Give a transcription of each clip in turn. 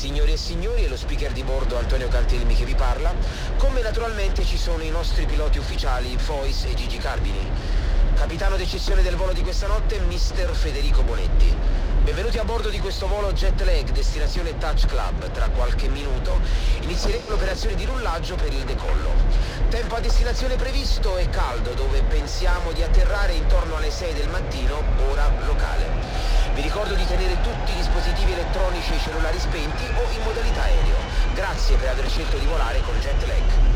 Signori e signori, è lo speaker di bordo Antonio Cantelmi che vi parla, come naturalmente ci sono i nostri piloti ufficiali Fois e Gigi Carbini. Capitano d'eccezione del volo di questa notte, Mister Federico Bonetti. Benvenuti a bordo di questo volo jet lag destinazione Touch Club. Tra qualche minuto inizieremo l'operazione di rullaggio per il decollo. Tempo a destinazione previsto e caldo dove pensiamo di atterrare intorno alle 6 del mattino, ora locale. Vi ricordo di tenere tutti i dispositivi elettronici e cellulari spenti o in modalità aereo. Grazie per aver scelto di volare con Jetlag.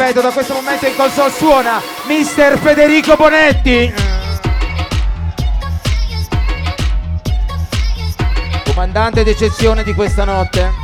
Ripeto, da questo momento in console suona Mister Federico Bonetti. Comandante d'eccezione di questa notte.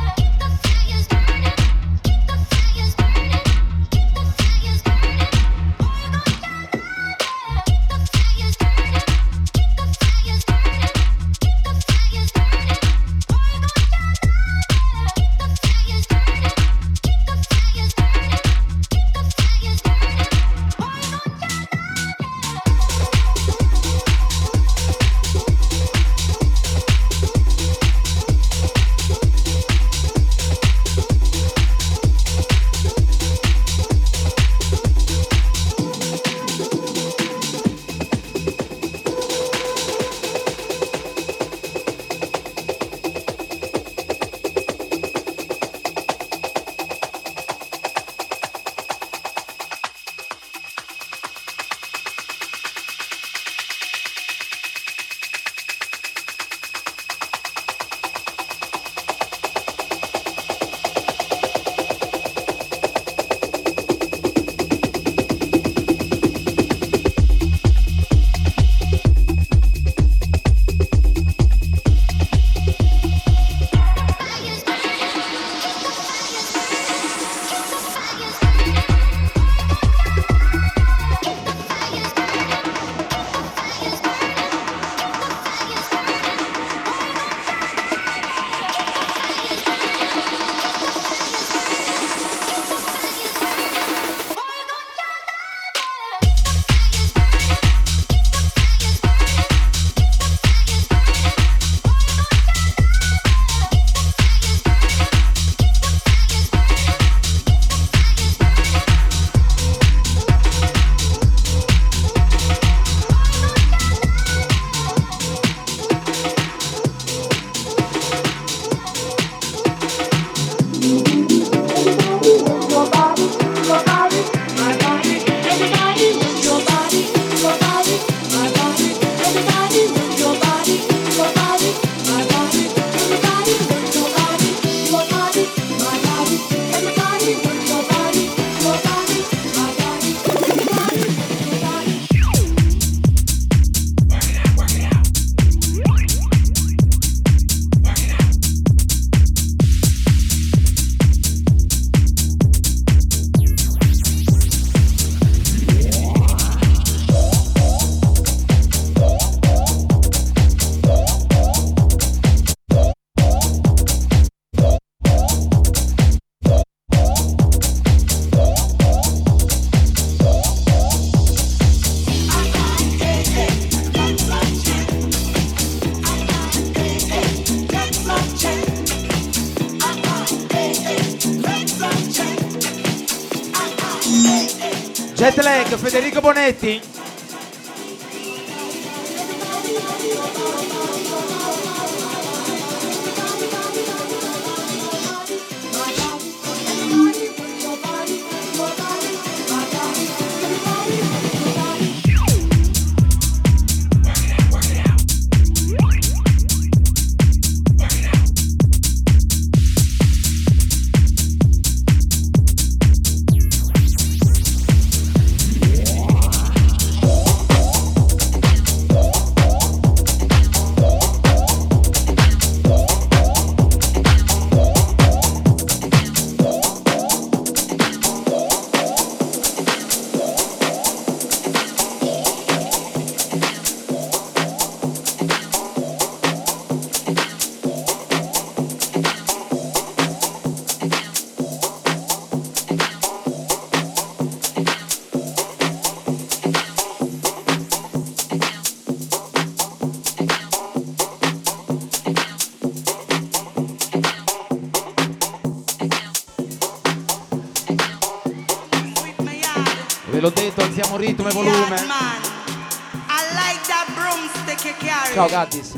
Ciao Gaddis.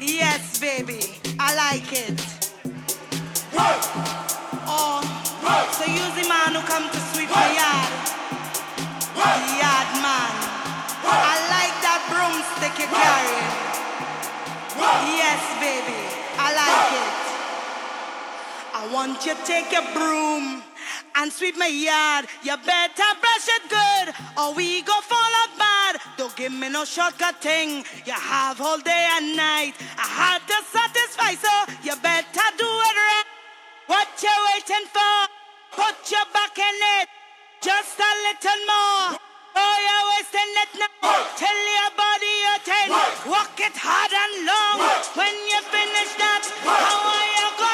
Yes, baby, I like it. Oh, so you the man who come to sweep my yard. The yard man. I like that broomstick you carry. Yes, baby, I like it. I want you to take your broom and sweep my yard. You better brush it good, or we go fall out bad. Don't give me no shortcut thing. You have all day and night. I had to satisfy, so you better do it right. What you waiting for? Put your back in it, just a little more. Oh, you're wasting it now. Tell your body you're ten. Walk it hard and long. When you finish that, how are you go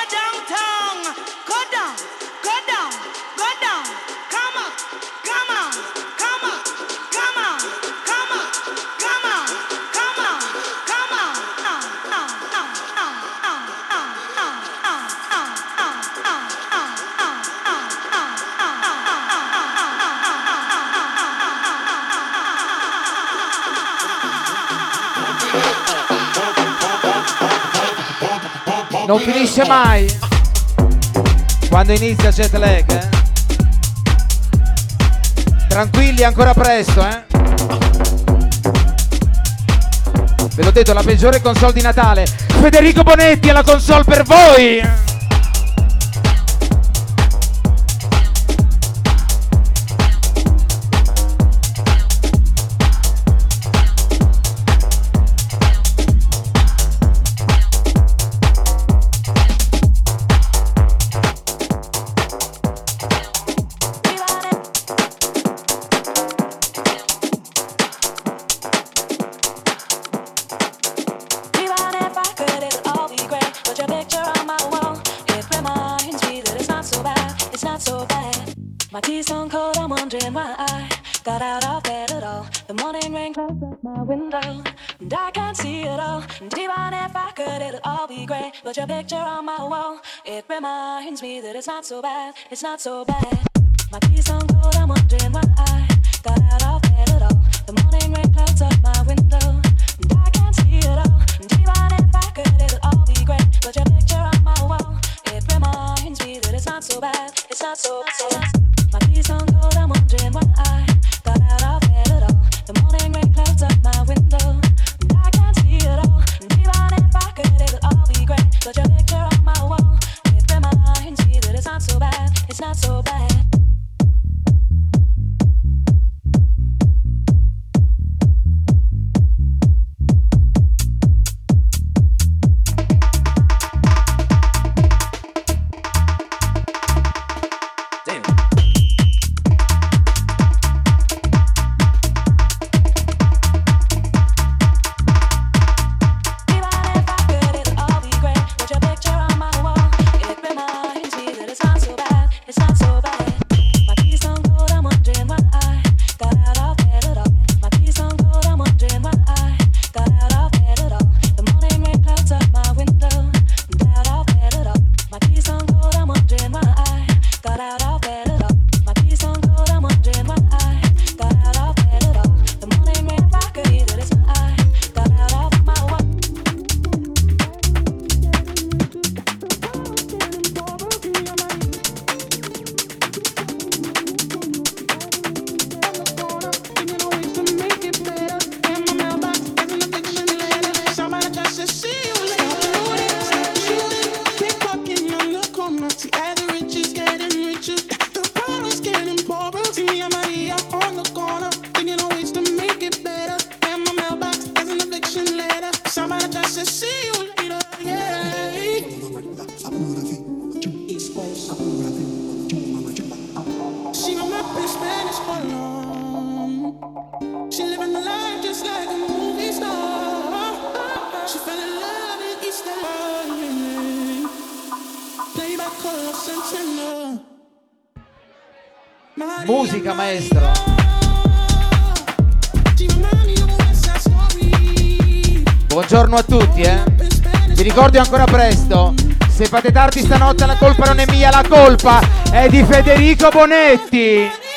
Non finisce mai. Quando inizia jet lag, eh? Tranquilli, ancora presto, eh? Ve l'ho detto, la peggiore console di Natale. Federico Bonetti è la console per voi! It's not so bad, it's not so bad. My peace on cold, I'm wondering why I got out of bed at all. The morning rain clouds up my window, and I can't see it all. And even if I could, it'll all be great. But your picture on my wall, it reminds me that it's not so bad, it's not so bad. My peace stanotte la colpa non è mia, la colpa è di Federico Bonetti.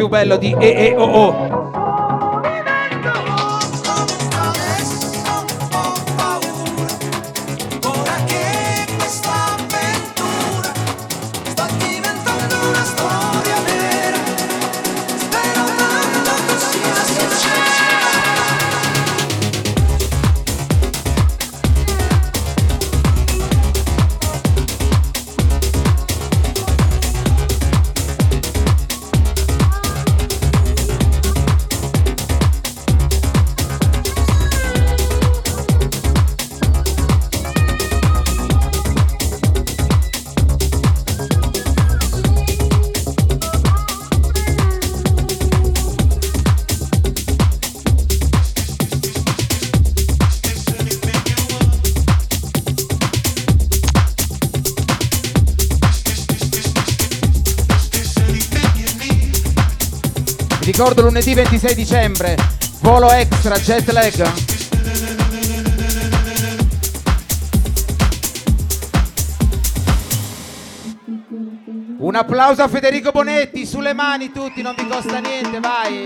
Più bello di E ricordo lunedì 26 dicembre, volo extra, jet lag. Un applauso a Federico Bonetti, sulle mani tutti, non vi costa niente, vai.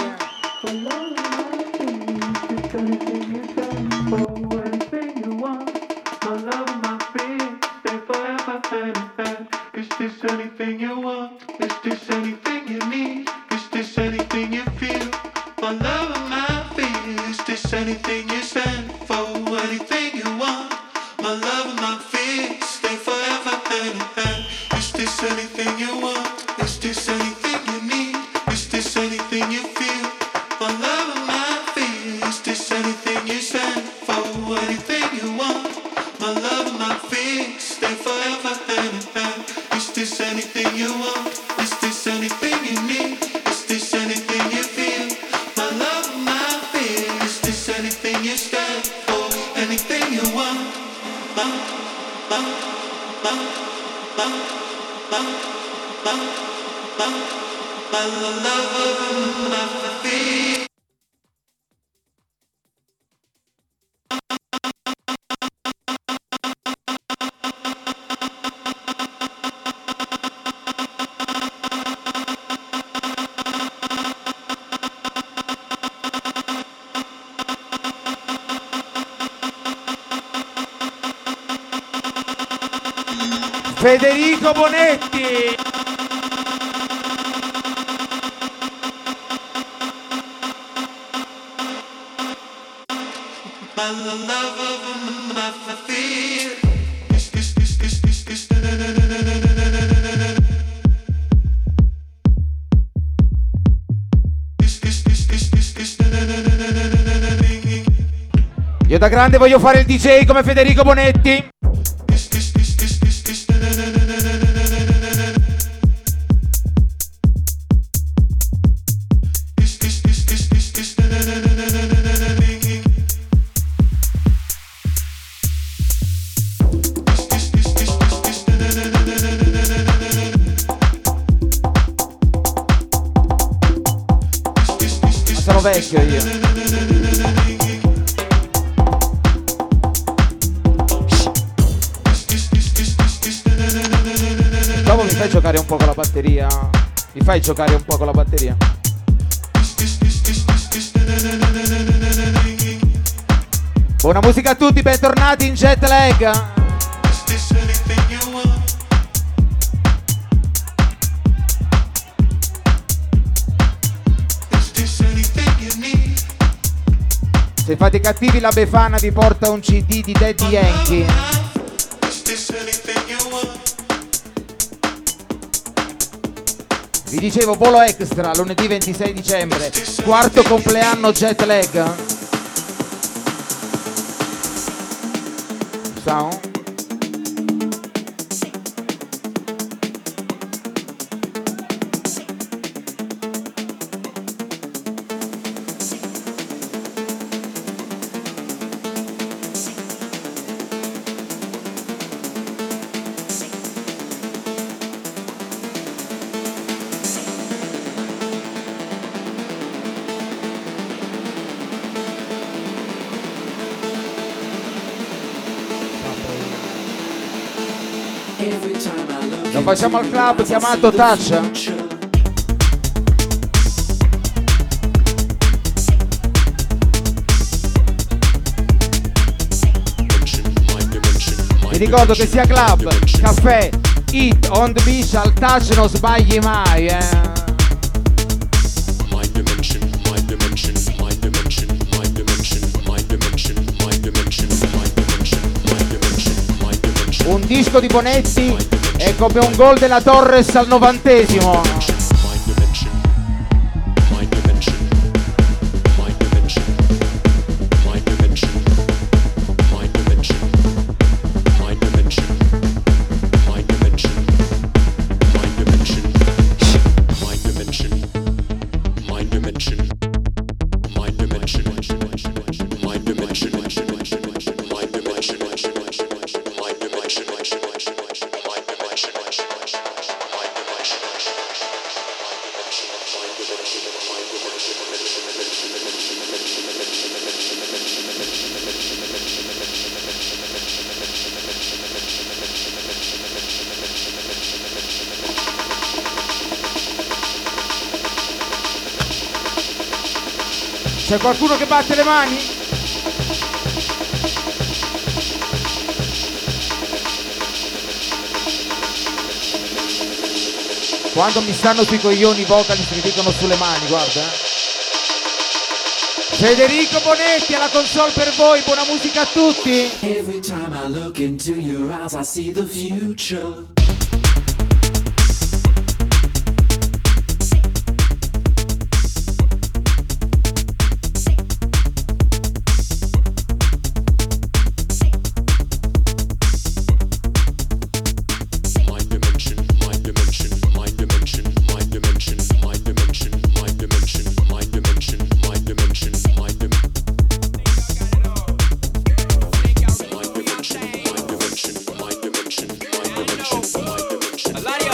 Da grande voglio fare il DJ come Federico Bonetti. Fai giocare un po' con la batteria. Buona musica a tutti, bentornati in jet lag. Se fate cattivi la Befana vi porta un CD di Daddy Yankee. Vi dicevo volo extra lunedì 26 dicembre, quarto compleanno jet lag. Sound? Facciamo al club chiamato Touch. Vi ricordo che sia club, caffè, eat, on the beach, al touch non sbagli mai, eh. Un disco di Bonetti è come un gol della Torres al novantesimo. Qualcuno che batte le mani? Quando mi stanno sui coglioni i vocalist mi dicono sulle mani, guarda. Eh. Federico Bonetti alla console per voi, buona musica a tutti.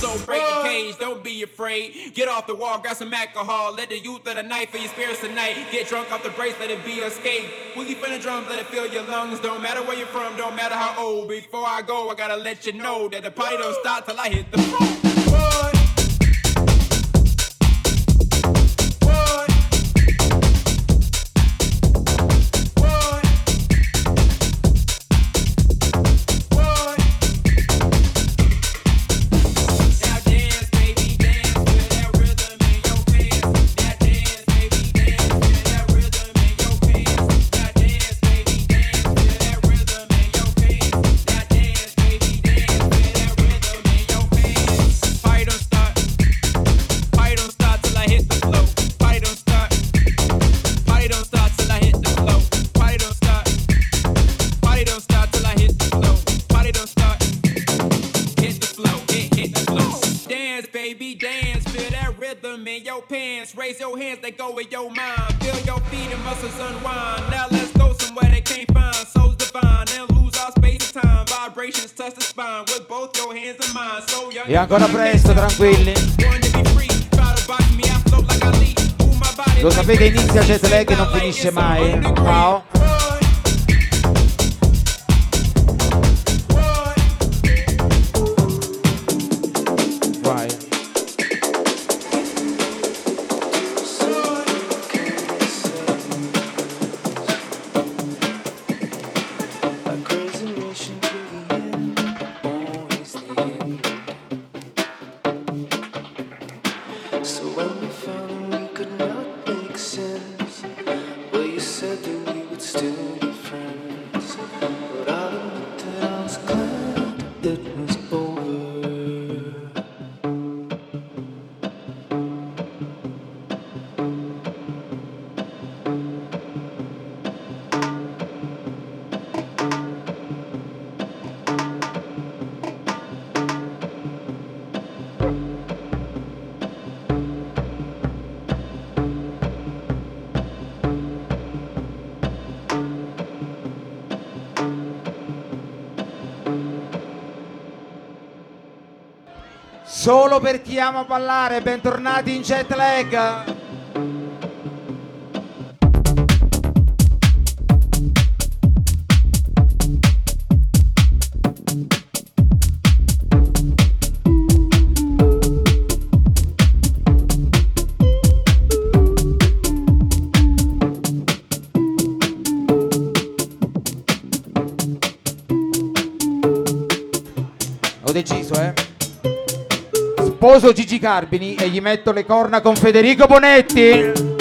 So break the cage, don't be afraid. Get off the wall, grab some alcohol. Let the youth of the night fill your spirits tonight. Get drunk off the brace, let it be escape. Woogie from the drums, let it fill your lungs. Don't matter where you're from, don't matter how old. Before I go, I gotta let you know that the party don't stop till I hit the floor. E ancora presto, tranquilli. Lo sapete, inizia jet lag e non finisce mai. Ciao. Solo per chi ama ballare, bentornati in jet lag. Sposo Gigi Carbini e gli metto le corna con Federico Bonetti.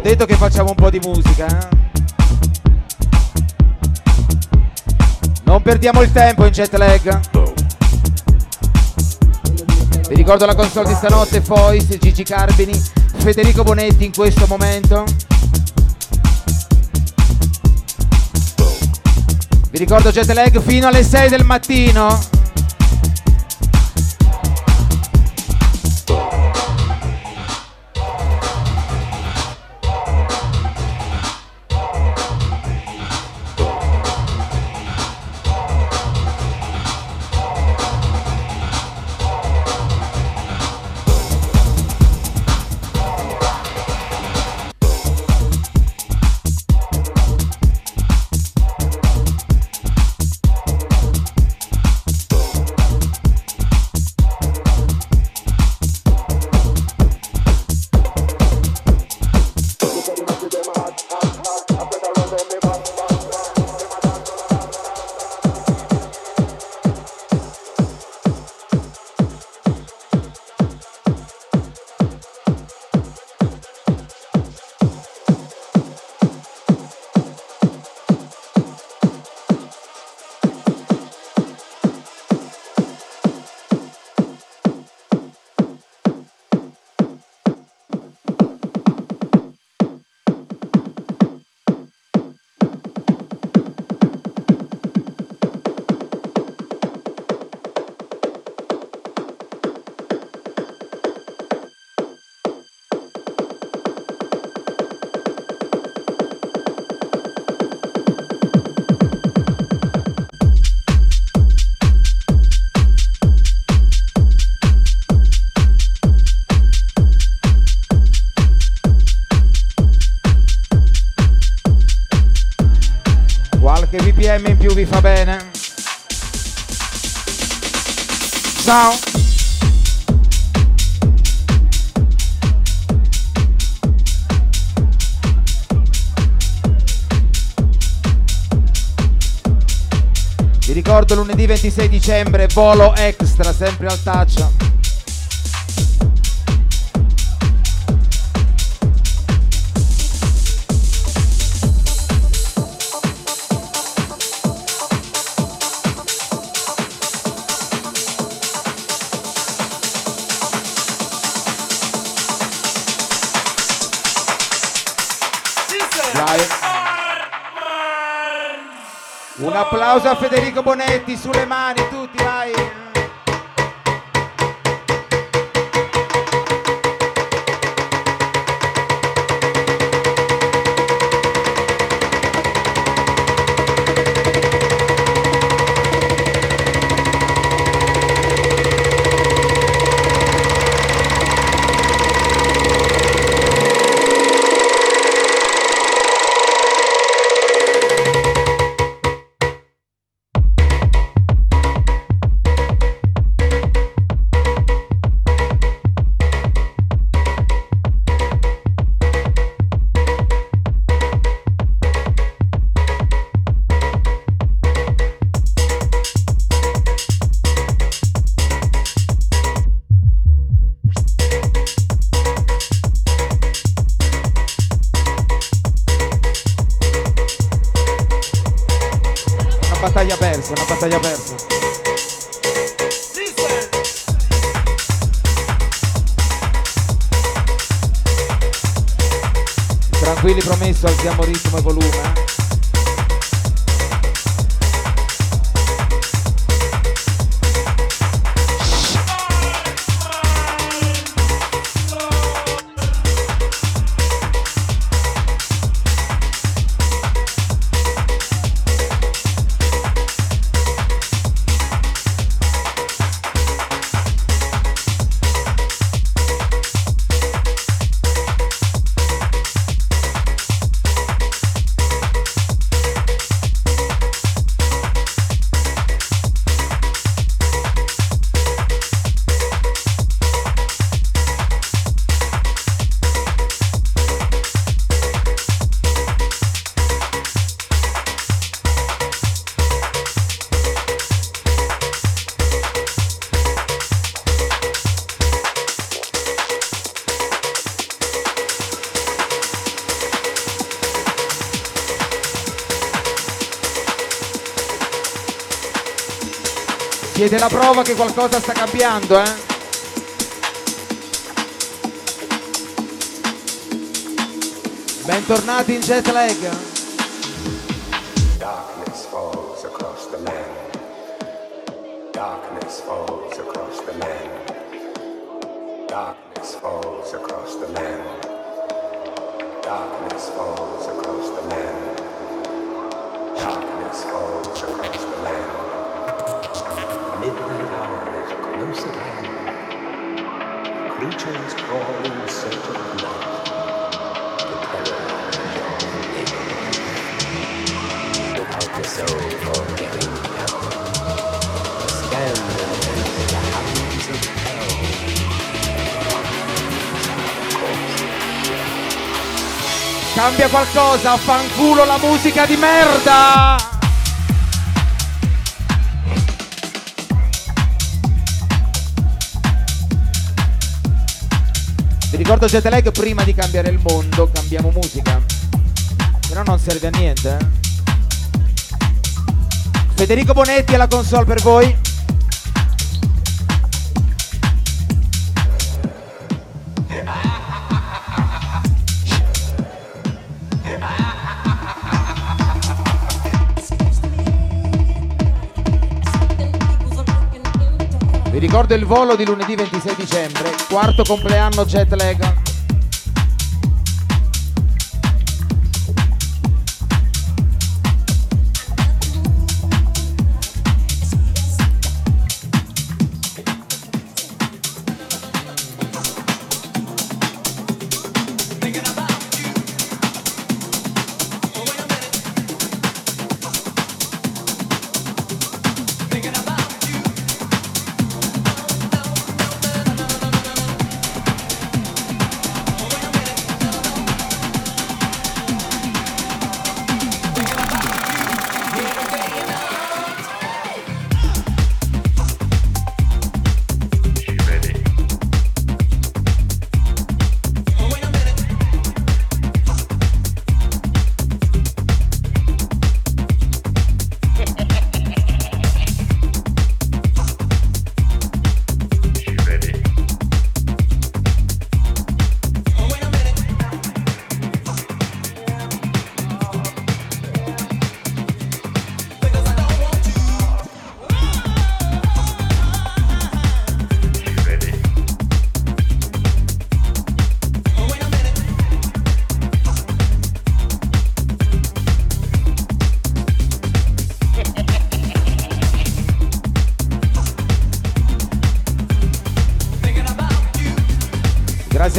Detto che facciamo un po' di musica. Eh? Non perdiamo il tempo in jet lag. Vi ricordo la console di stanotte, Foyce, Gigi Carbini, Federico Bonetti in questo momento. Vi ricordo jet lag fino alle 6 del mattino. 26 dicembre, volo extra, sempre al touch. applauso a Federico Bonetti sulle mani tutti, prova che qualcosa sta cambiando, eh? Bentornati in jet lag. Cambia qualcosa, fanculo la musica di merda! Vi ricordo jet lag prima di cambiare il mondo, cambiamo musica. Però non serve a niente, eh? Federico Bonetti alla console per voi. Ricordo il volo di lunedì 26 dicembre, quarto compleanno jet lag.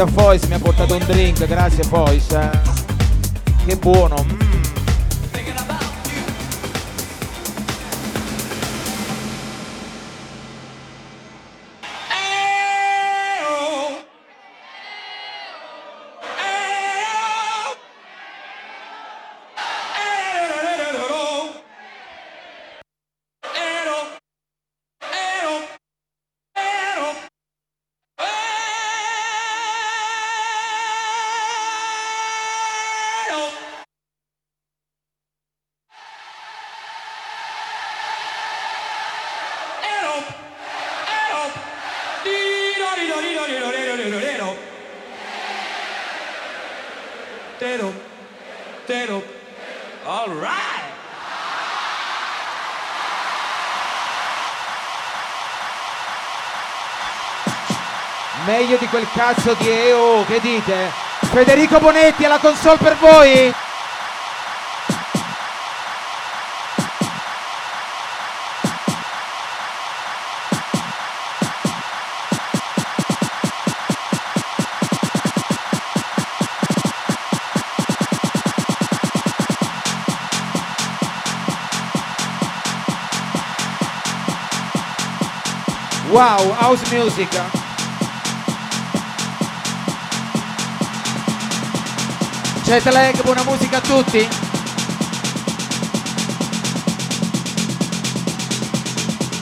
A Fois mi ha portato un drink, grazie Fois. Eh. Che buono. Mm. Meglio di quel cazzo di EO, che dite? Federico Bonetti alla console per voi? Wow, house music. Jet lag, buona musica a tutti.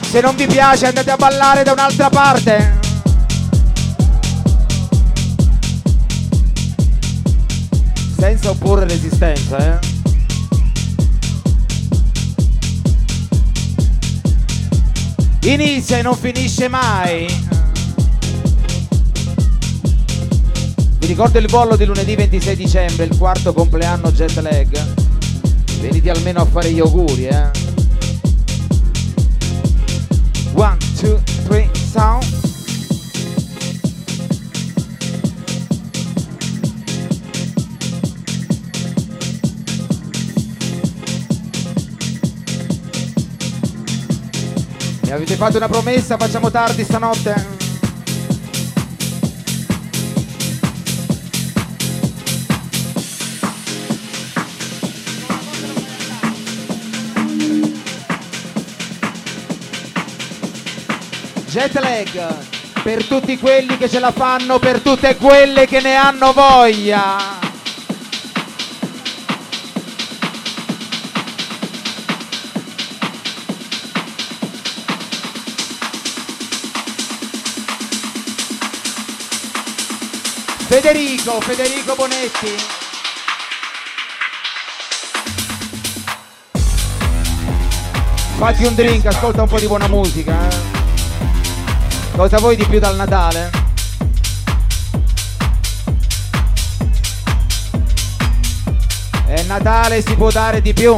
Se non vi piace andate a ballare da un'altra parte. Senza opporre resistenza, eh. Inizia. inizia e non finisce mai. Ricordo il volo di lunedì 26 dicembre, il quarto compleanno jet lag. Venite almeno a fare gli auguri, eh. One, two, three, sound. Mi avete fatto una promessa, facciamo tardi stanotte. Jet lag per tutti quelli che ce la fanno, per tutte quelle che ne hanno voglia. Federico, Federico Bonetti. Fatti un drink, ascolta un po' di buona musica. Eh. Cosa vuoi di più dal Natale? È Natale, si può dare di più.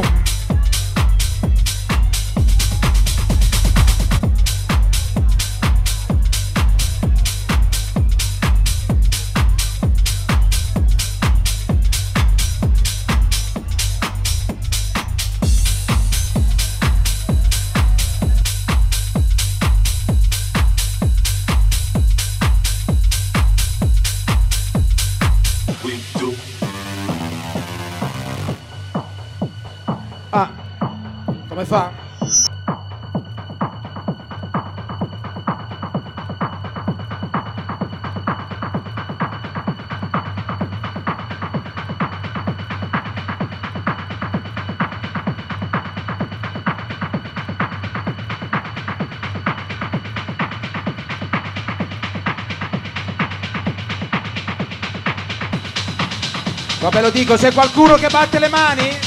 Vabbè lo dico, c'è qualcuno che batte le mani?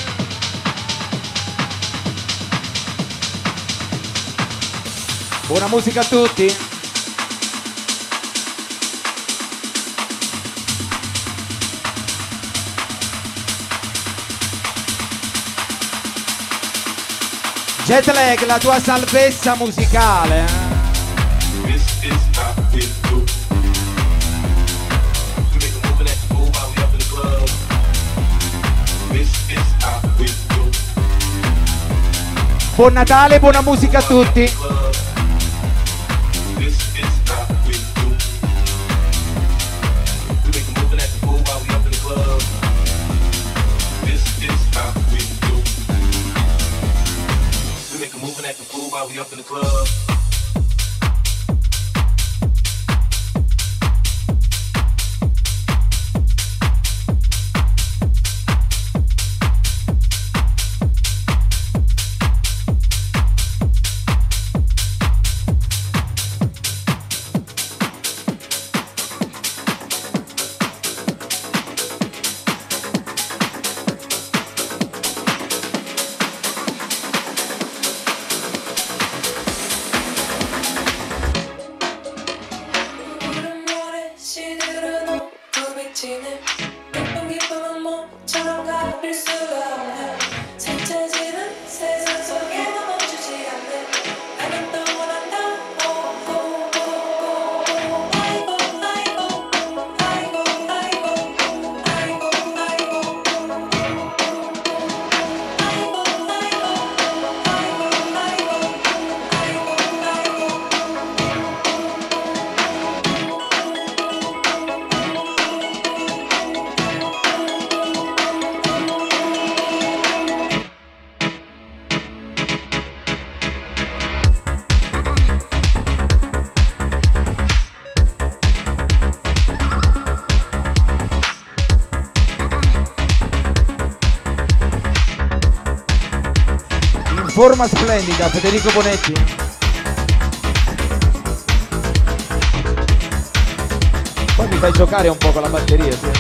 Buona musica a tutti. Jetlag, la tua salvezza musicale. Buon Natale, buona musica a tutti. forma splendida Federico Bonetti. Poi mi fai giocare un po' con la batteria, sì.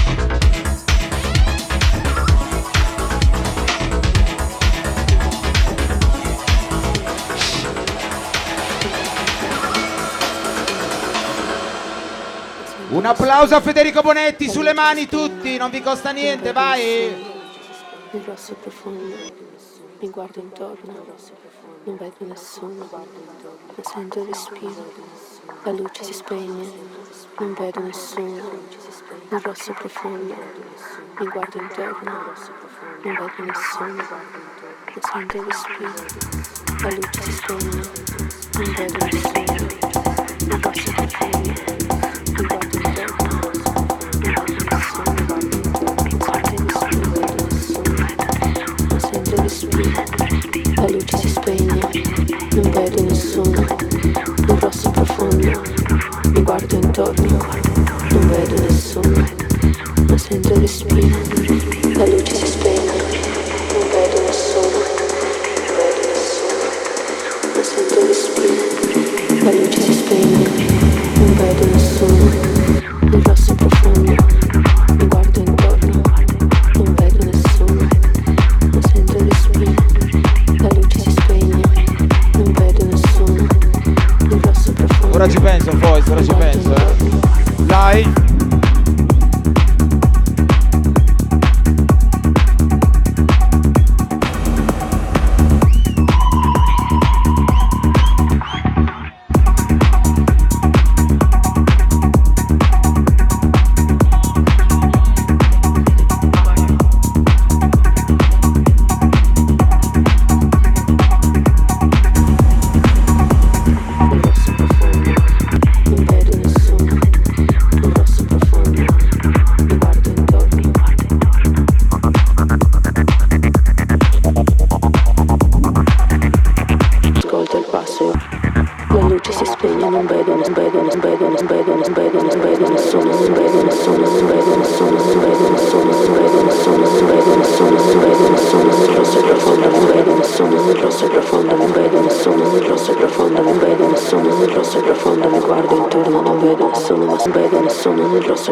Un applauso a Federico Bonetti sulle mani tutti, non vi costa niente, vai! Il rosso profondo mi guardo intorno, non vedo nessuno, ma sento il respiro, la luce si spegne, non vedo nessuno. Un rosso profondo, mi guardo intorno, non vedo nessuno, ma sento il respiro, la luce si spegne, non vedo nessuno. Un rosso profondo, non vedo nessuno, un rosso profondo, mi guardo intorno, non vedo nessuno, ma sento respiro, la luce si spegne, non vedo nessuno, non vedo nessuno, ma sento respiro, la luce si spegne,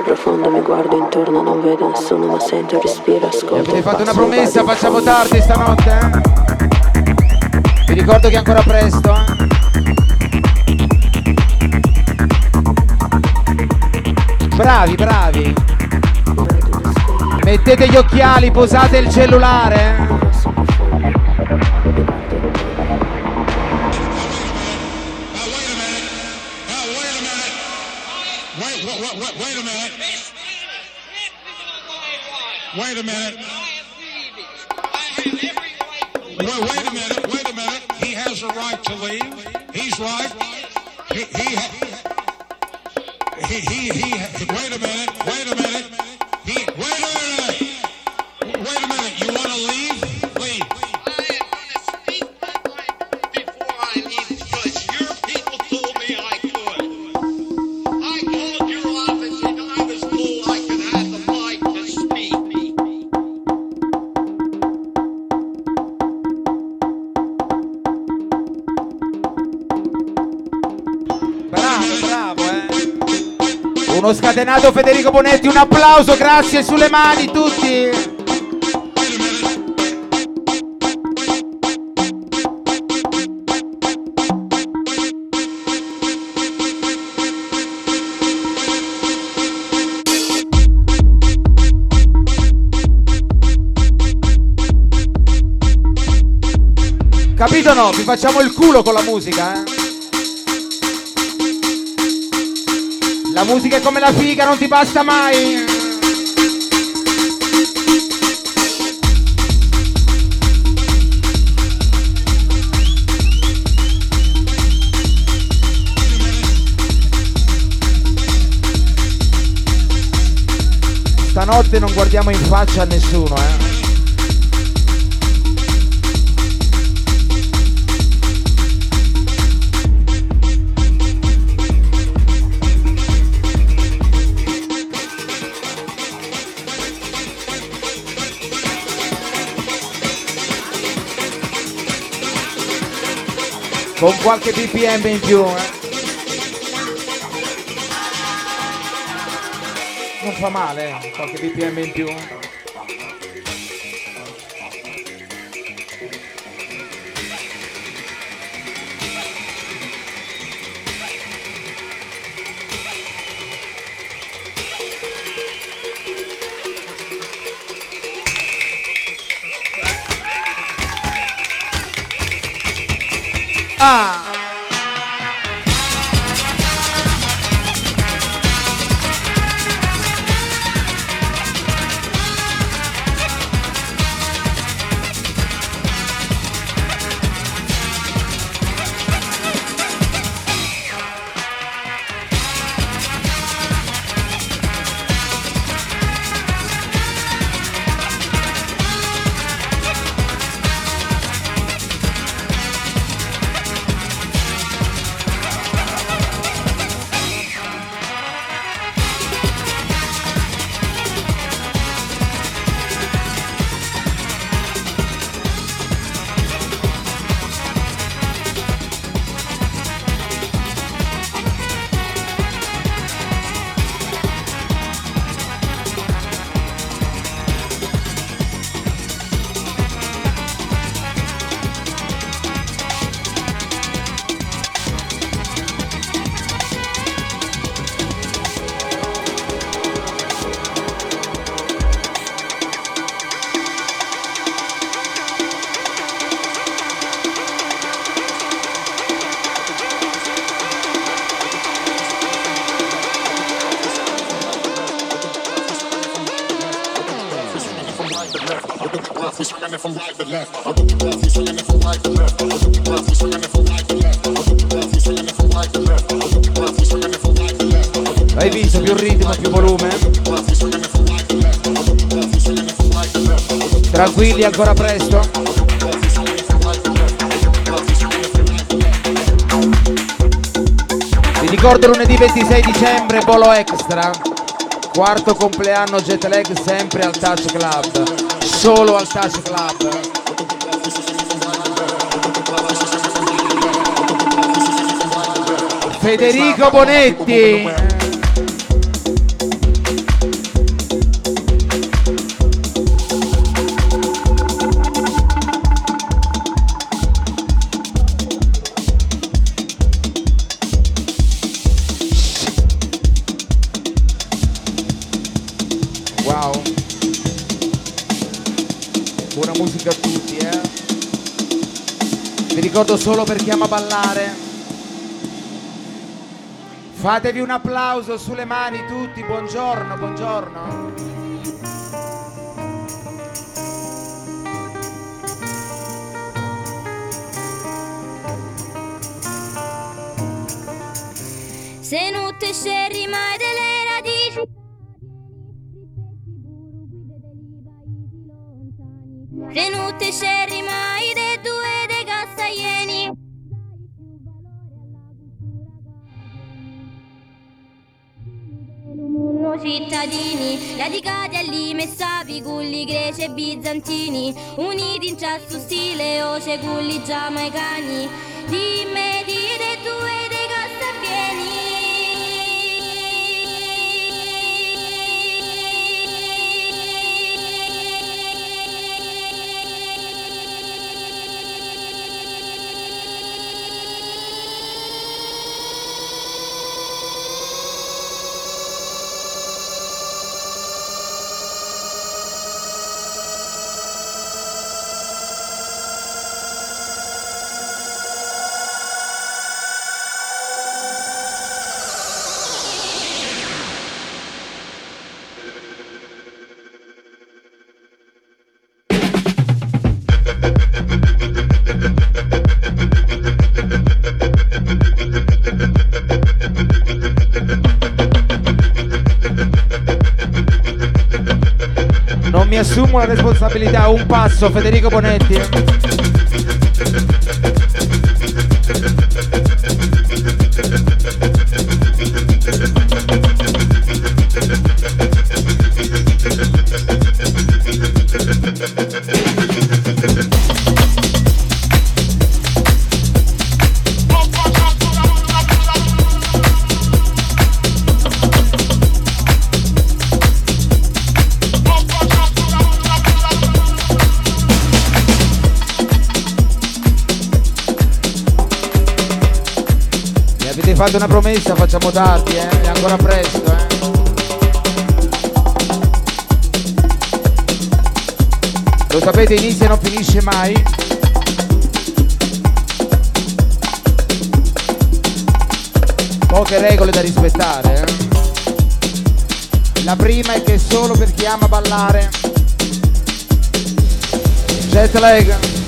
profondo mi guardo intorno, non vedo nessuno, ma sento il respiro, ascolto Mi hai fatto una promessa, facciamo tardi stanotte, eh? Vi ricordo che è ancora presto, eh? Bravi, bravi. Mettete gli occhiali, posate il cellulare. Scatenato Federico Bonetti, un applauso, grazie sulle mani tutti. Capito o no? Vi facciamo il culo con la musica, eh? La musica è come la figa, non ti basta mai. Stanotte non guardiamo in faccia a nessuno, eh. Con qualche BPM in più, eh. Non fa male, eh, qualche BPM in più. Extra. Quarto compleanno jet lag sempre al Touch Club. Solo al Touch Club. Federico Bonetti. Solo per chi ama ballare. Fatevi un applauso sulle mani tutti, buongiorno, buongiorno. Se non te scerri mai delle radici Se non te scerri mai cittadini, radicati all'Ime, Messapi, Gulli, Greci e Bizantini, uniti in ciassu stile, Oce, Gulli, Giamaicani, di dei due assumo la responsabilità, un passo Federico Bonetti. fatto una promessa, facciamo tardi, eh? È ancora presto, eh? Lo sapete, inizia e non finisce mai. Poche regole da rispettare. Eh? La prima è che solo per chi ama ballare. Jet lag.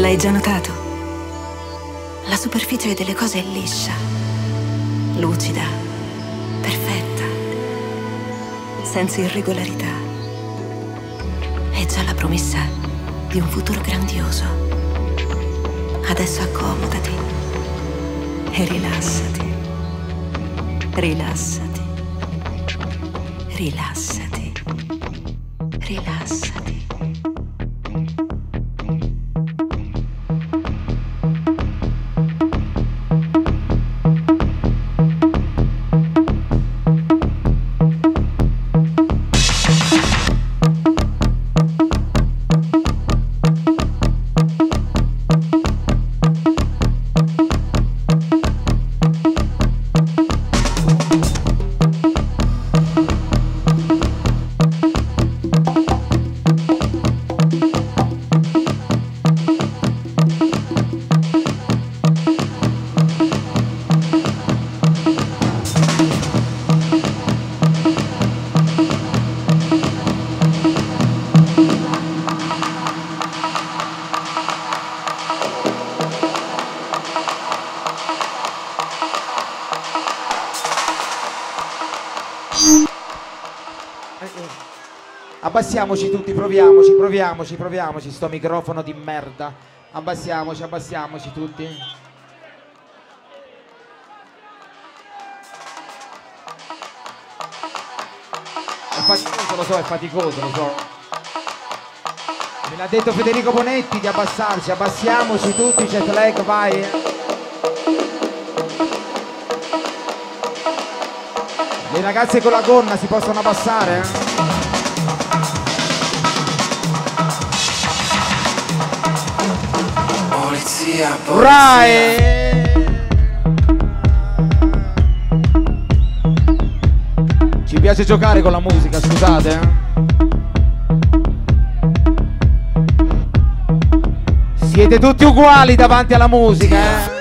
L'hai già notato? La superficie delle cose è liscia, lucida, perfetta, senza irregolarità. È già la promessa di un futuro grandioso. Adesso accomodati e rilassati. Rilassati. Rilassati. Rilassati. Abbassiamoci tutti, proviamoci, proviamoci, proviamoci, sto microfono di merda. Abbassiamoci, abbassiamoci tutti. È faticoso, lo so, è faticoso, lo so. Me l'ha detto Federico Bonetti di abbassarci, abbassiamoci tutti, jet lag, vai. Le ragazze con la gonna si possono abbassare? eh? Polizia, polizia. Rai! Ci piace giocare con la musica, scusate. eh. Siete tutti uguali davanti alla musica, eh?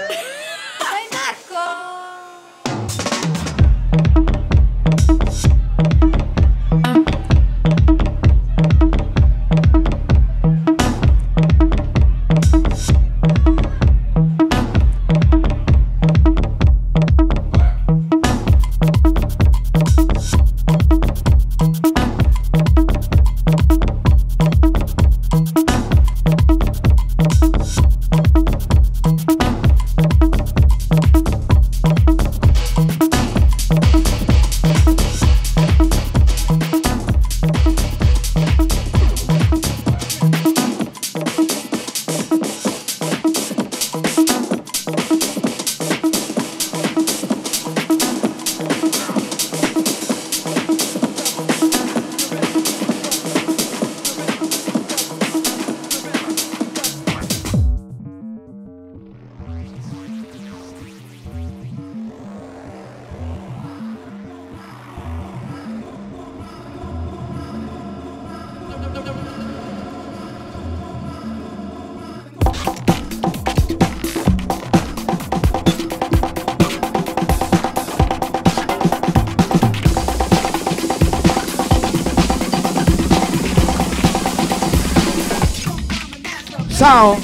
Ciao!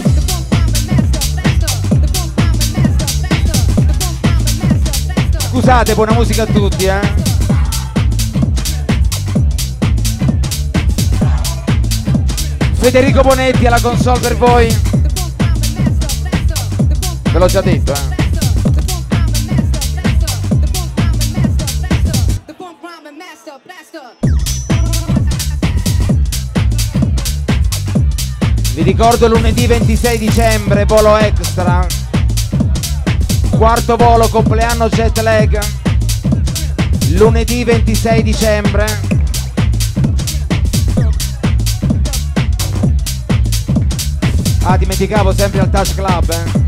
Scusate, buona musica a tutti, eh? Federico Bonetti alla console per voi. Ve l'ho già detto, eh? Ricordo lunedì 26 dicembre, volo extra. Quarto volo, compleanno jet lag. Lunedì 26 dicembre. Ah, dimenticavo sempre al Touch Club, eh.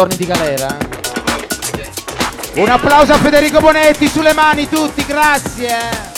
Giorni di galera. Un applauso a Federico Bonetti sulle mani tutti, grazie.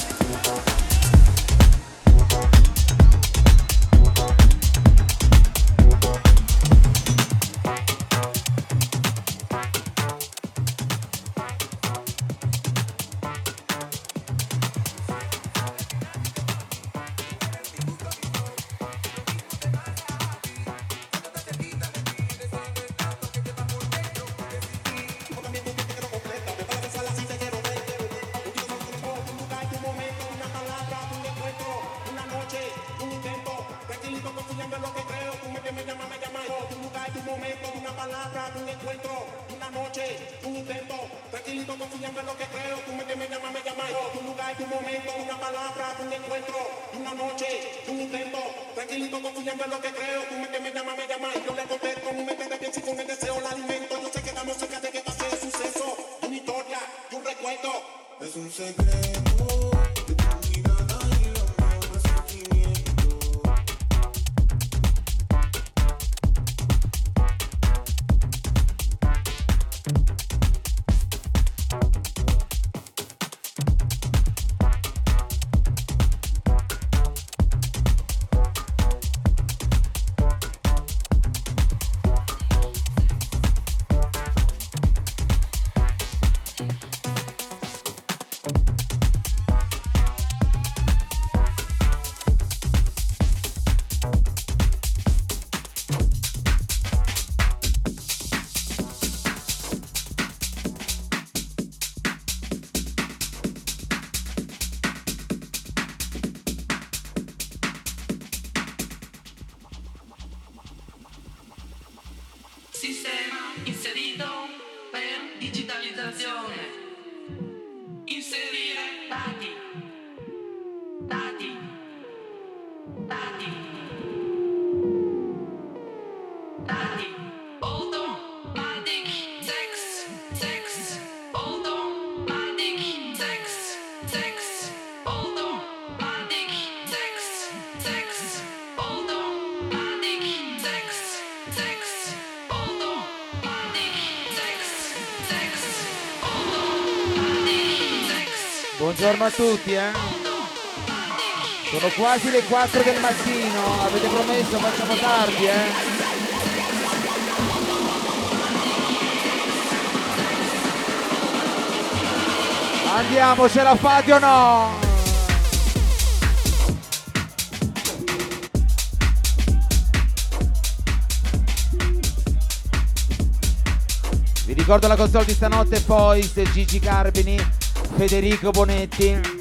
sensación. Buongiorno a tutti, eh. Sono quasi le 4 del mattino, avete promesso, facciamo tardi, eh. Andiamo, ce la fate o no? Vi ricordo la console di stanotte, Foist, Gigi Carbini, Federico Bonetti.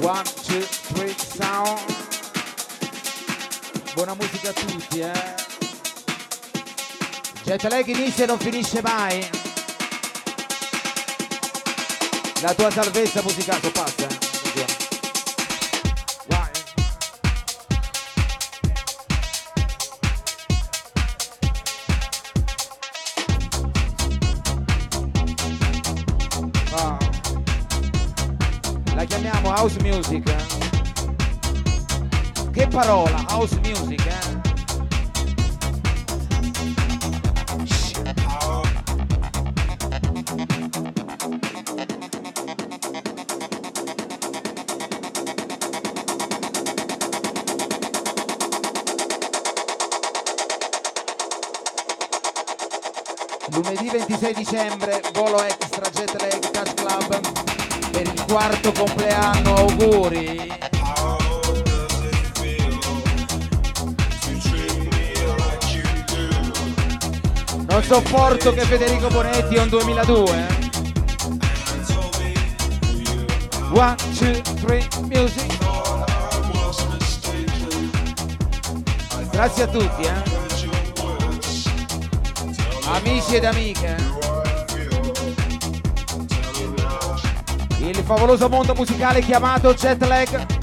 One, two, three, sound. Buona musica a tutti, eh. Jet lag inizia e non finisce mai. La tua salvezza musicale passa. Ah. La chiamiamo house music. Che parola, house music, eh? Dicembre, volo extra jet lag touch club per il quarto compleanno, auguri. Non sopporto che Federico Bonetti è un 2002. eh. One, two, three, music. Grazie a tutti, eh. Amici ed amiche. Il favoloso mondo musicale chiamato Jet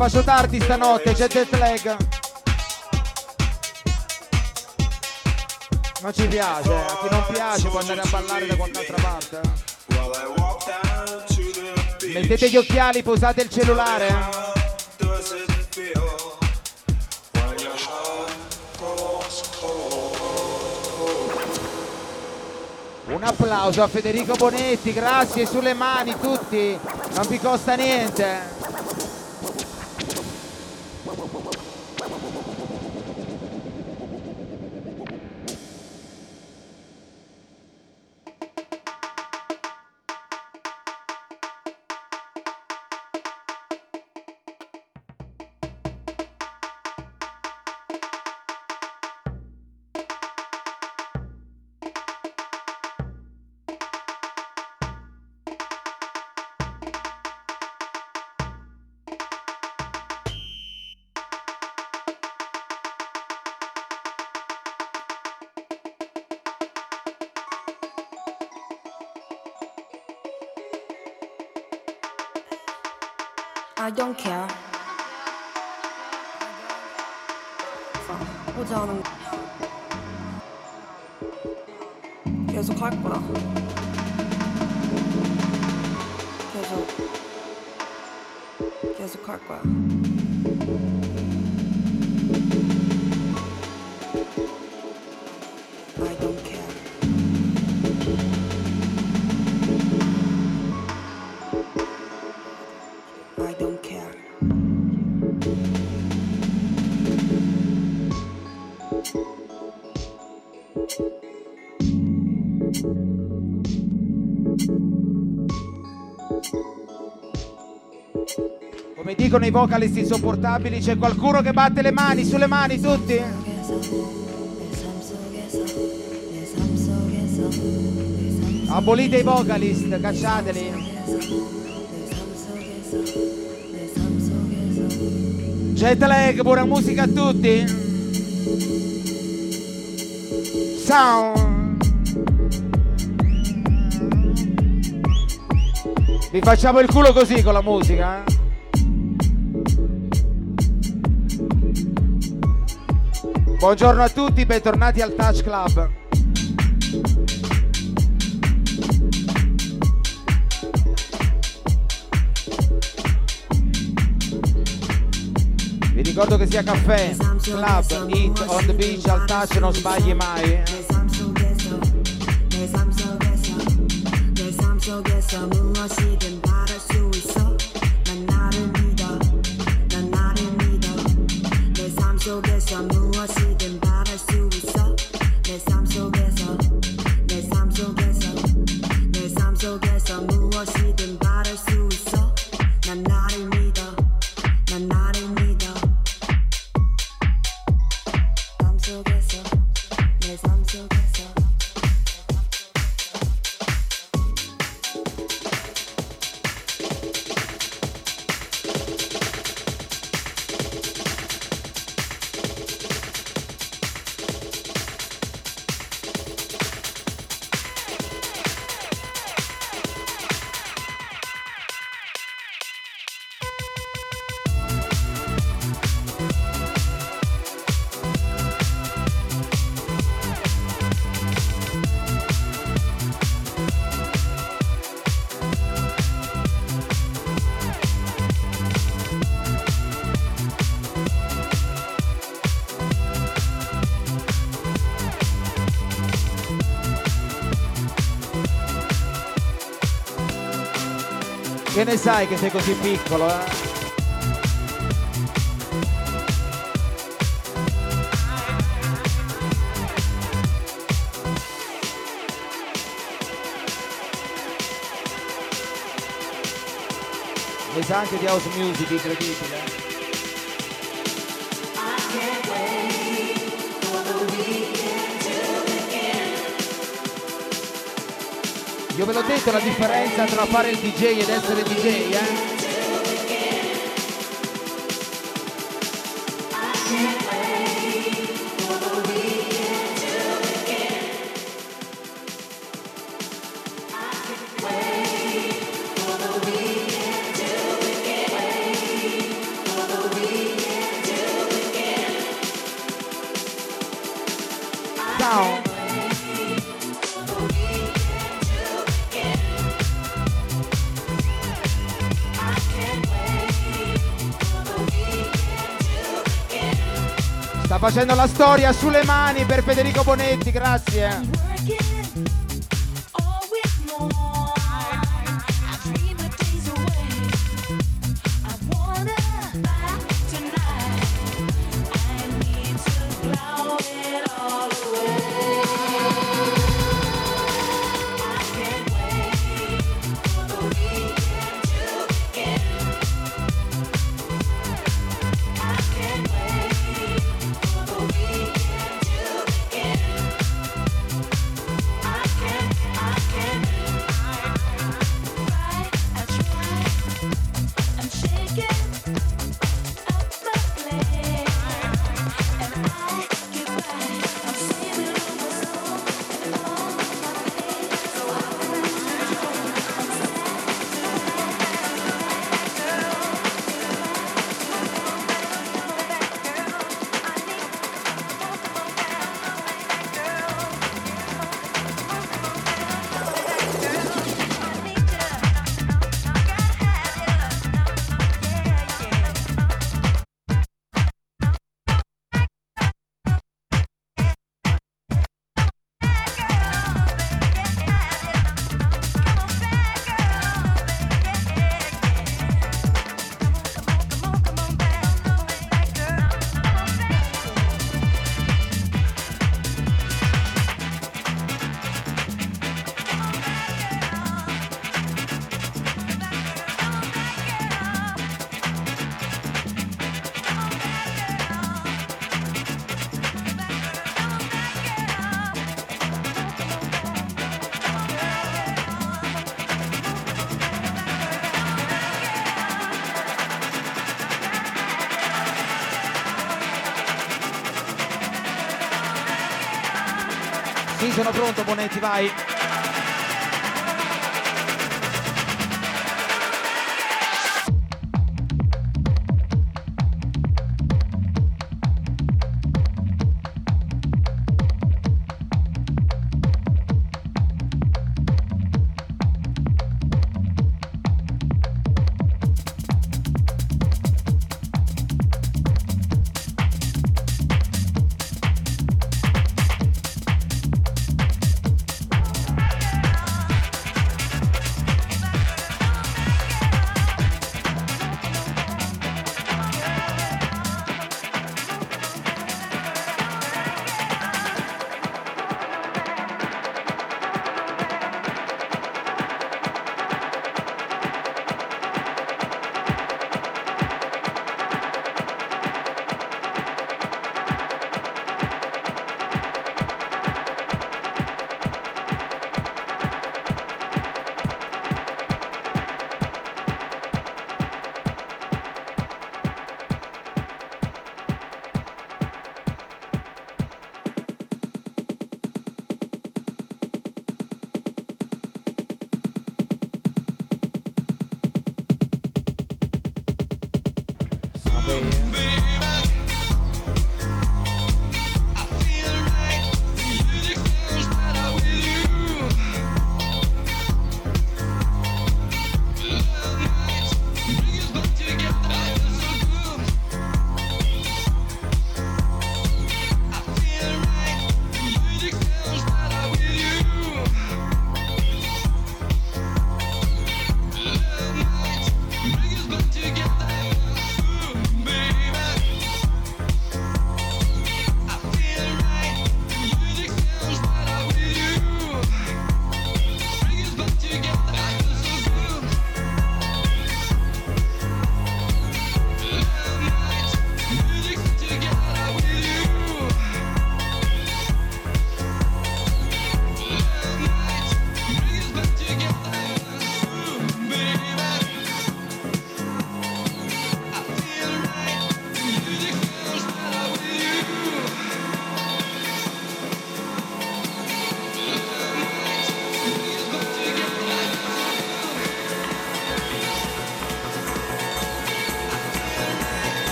faccio tardi stanotte, c'è jet lag. Non ci piace, a chi non piace può andare a ballare da qualche altra parte. eh. Mettete gli occhiali, posate il cellulare. eh. Un applauso a Federico Bonetti, grazie sulle mani tutti, non vi costa niente. Come dicono i vocalist insopportabili, c'è qualcuno che batte le mani, sulle mani tutti? Abolite i vocalist, cacciateli. Jet lag, buona musica a tutti. Sound. Vi facciamo il culo così con la musica. eh? Buongiorno a tutti, bentornati al Touch Club. Vi ricordo che sia caffè, club, eat on the beach, al touch non sbagli mai. eh. 내 삶 속에서 내 삶 속에서 무엇이든 ne sai che sei così piccolo, eh? Pesante di house music, incredibile. Io ve l'ho detto la differenza tra fare il DJ ed essere DJ, eh? Facendo la storia sulle mani per Federico Bonetti, grazie. Bonetti, vai.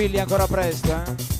Tranquilli, ancora presto, eh.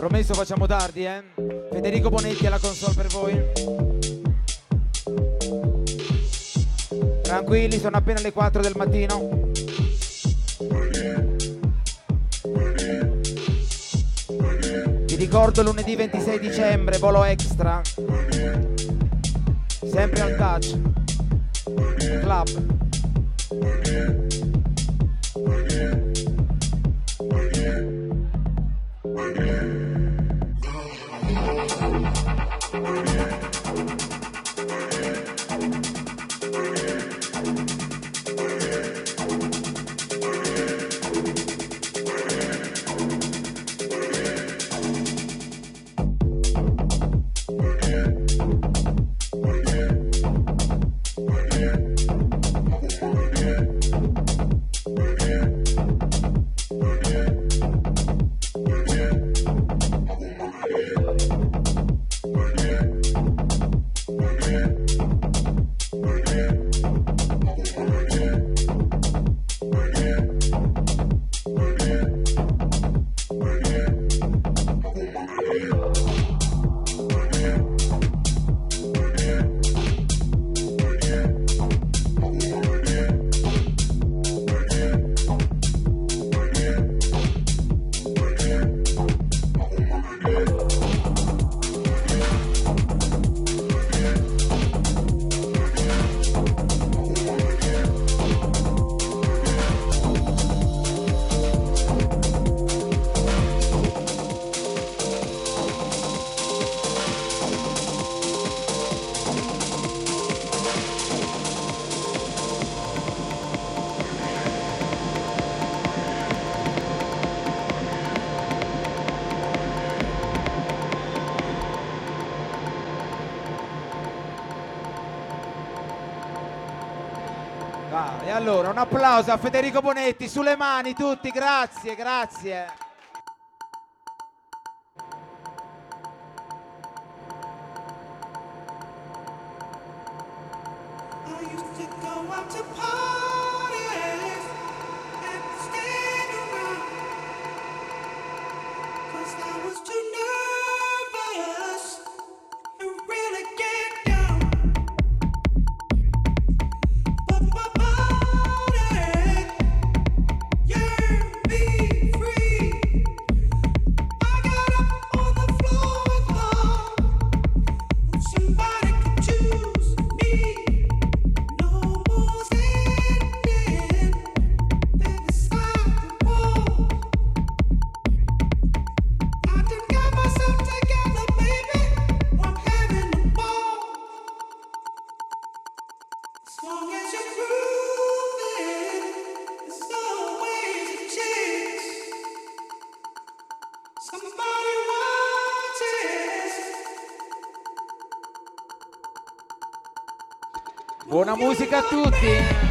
Promesso facciamo tardi, eh? Federico Bonetti alla console per voi. Tranquilli, sono appena le 4 del mattino. Vi ricordo lunedì 26 dicembre, volo extra. Sempre al touch. Club. Applauso a Federico Bonetti sulle mani tutti, grazie, grazie. Buona musica a tutti.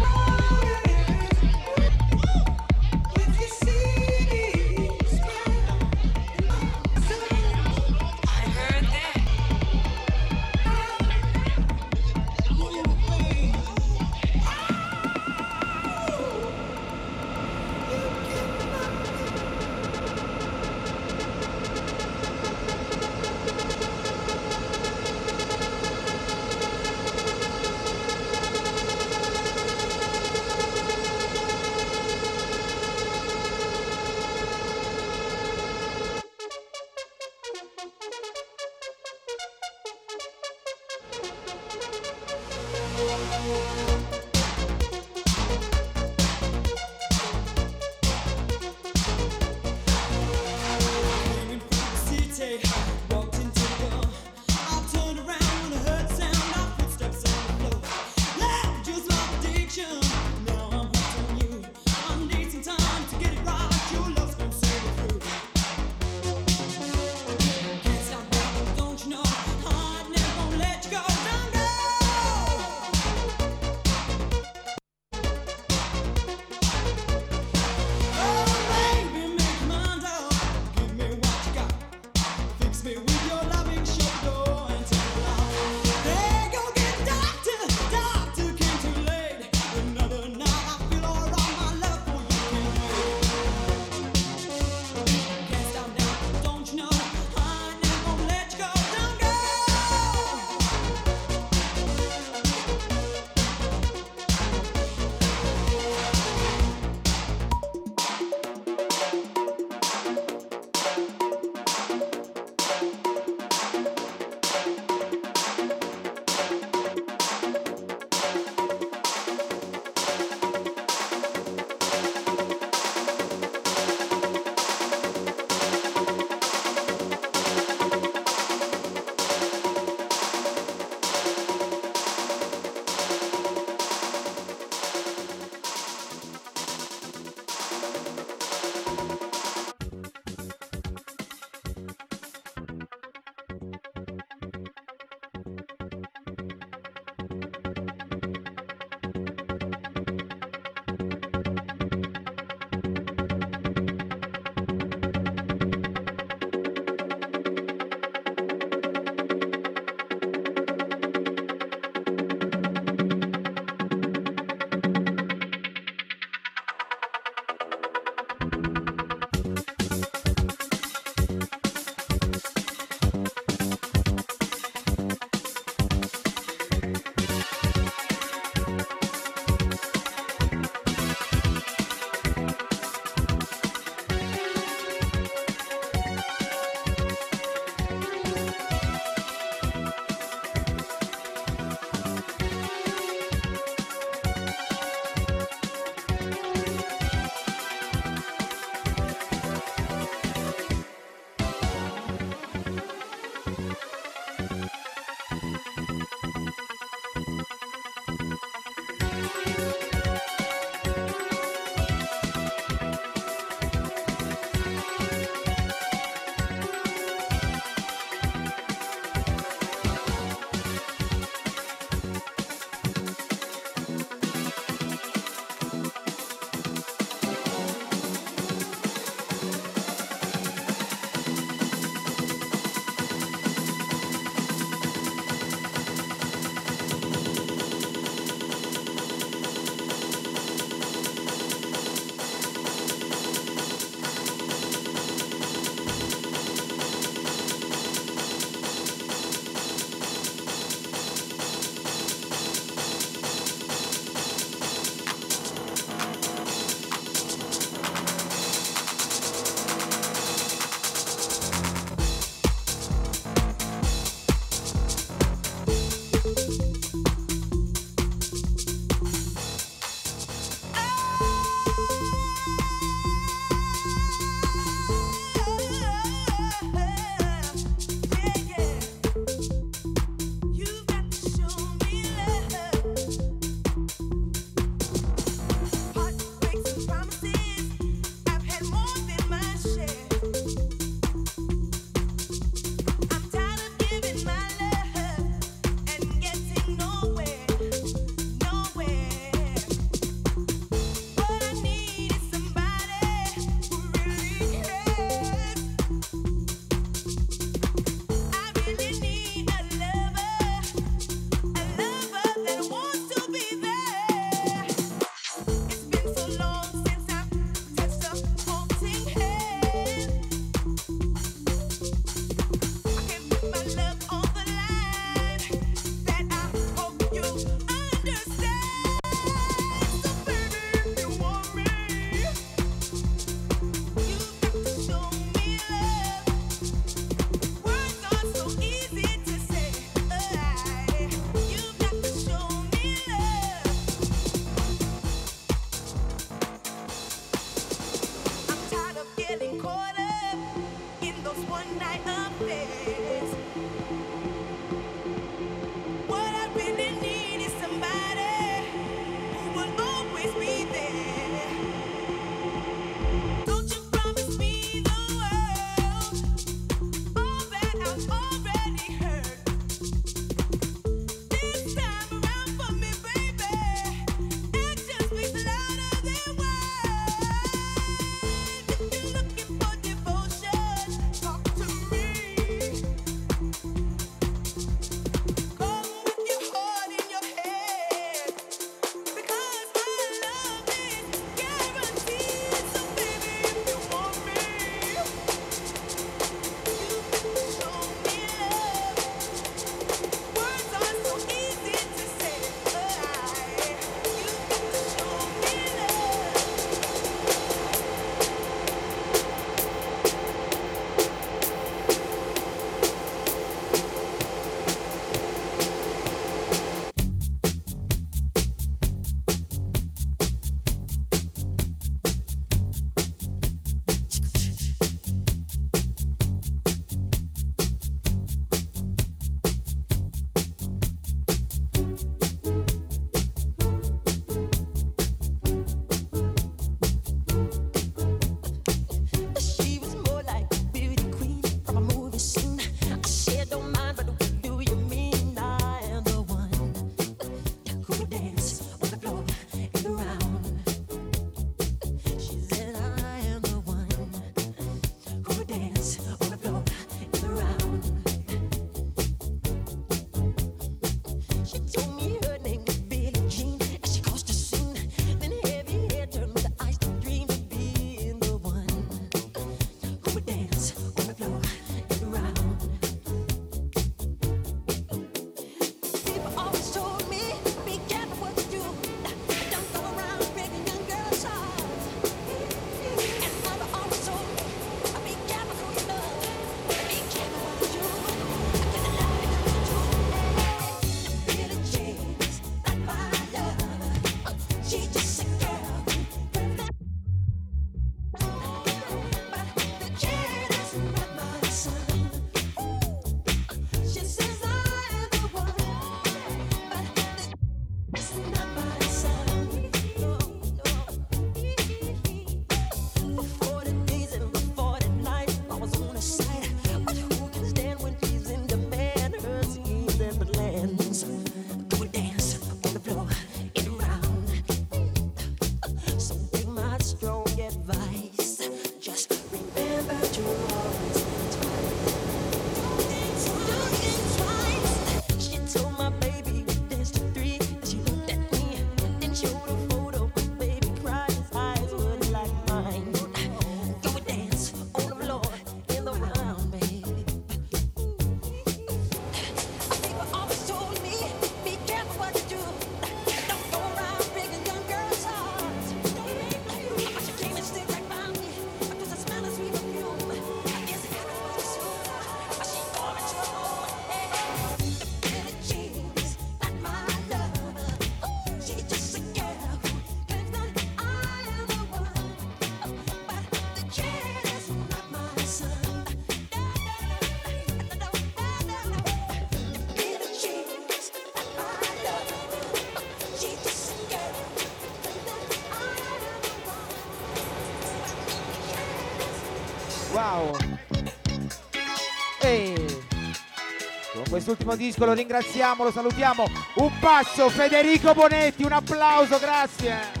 Quest'ultimo disco lo ringraziamo, lo salutiamo. Un passo Federico Bonetti, un applauso, grazie.